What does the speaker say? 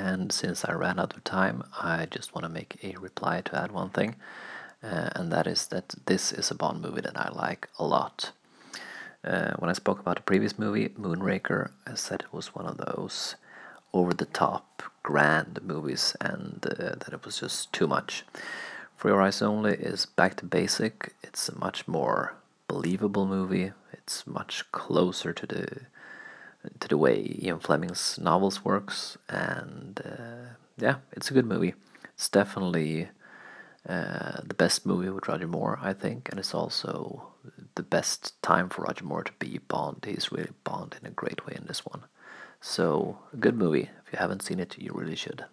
and since I ran out of time, I just want to make a reply to add one thing, uh, and that is that this is a Bond movie that I like a lot. Uh, when I spoke about the previous movie, Moonraker, I said it was one of those over the top, grand movies, and uh, that it was just too much. For Your Eyes Only is back to basic. It's a much more believable movie. It's much closer to the to the way Ian Fleming's novels works, and uh, yeah, it's a good movie. It's definitely uh, the best movie with Roger Moore, I think, and it's also the best time for Roger Moore to be Bond. He's really Bond in a great way in this one. So, a good movie. If you haven't seen it, you really should.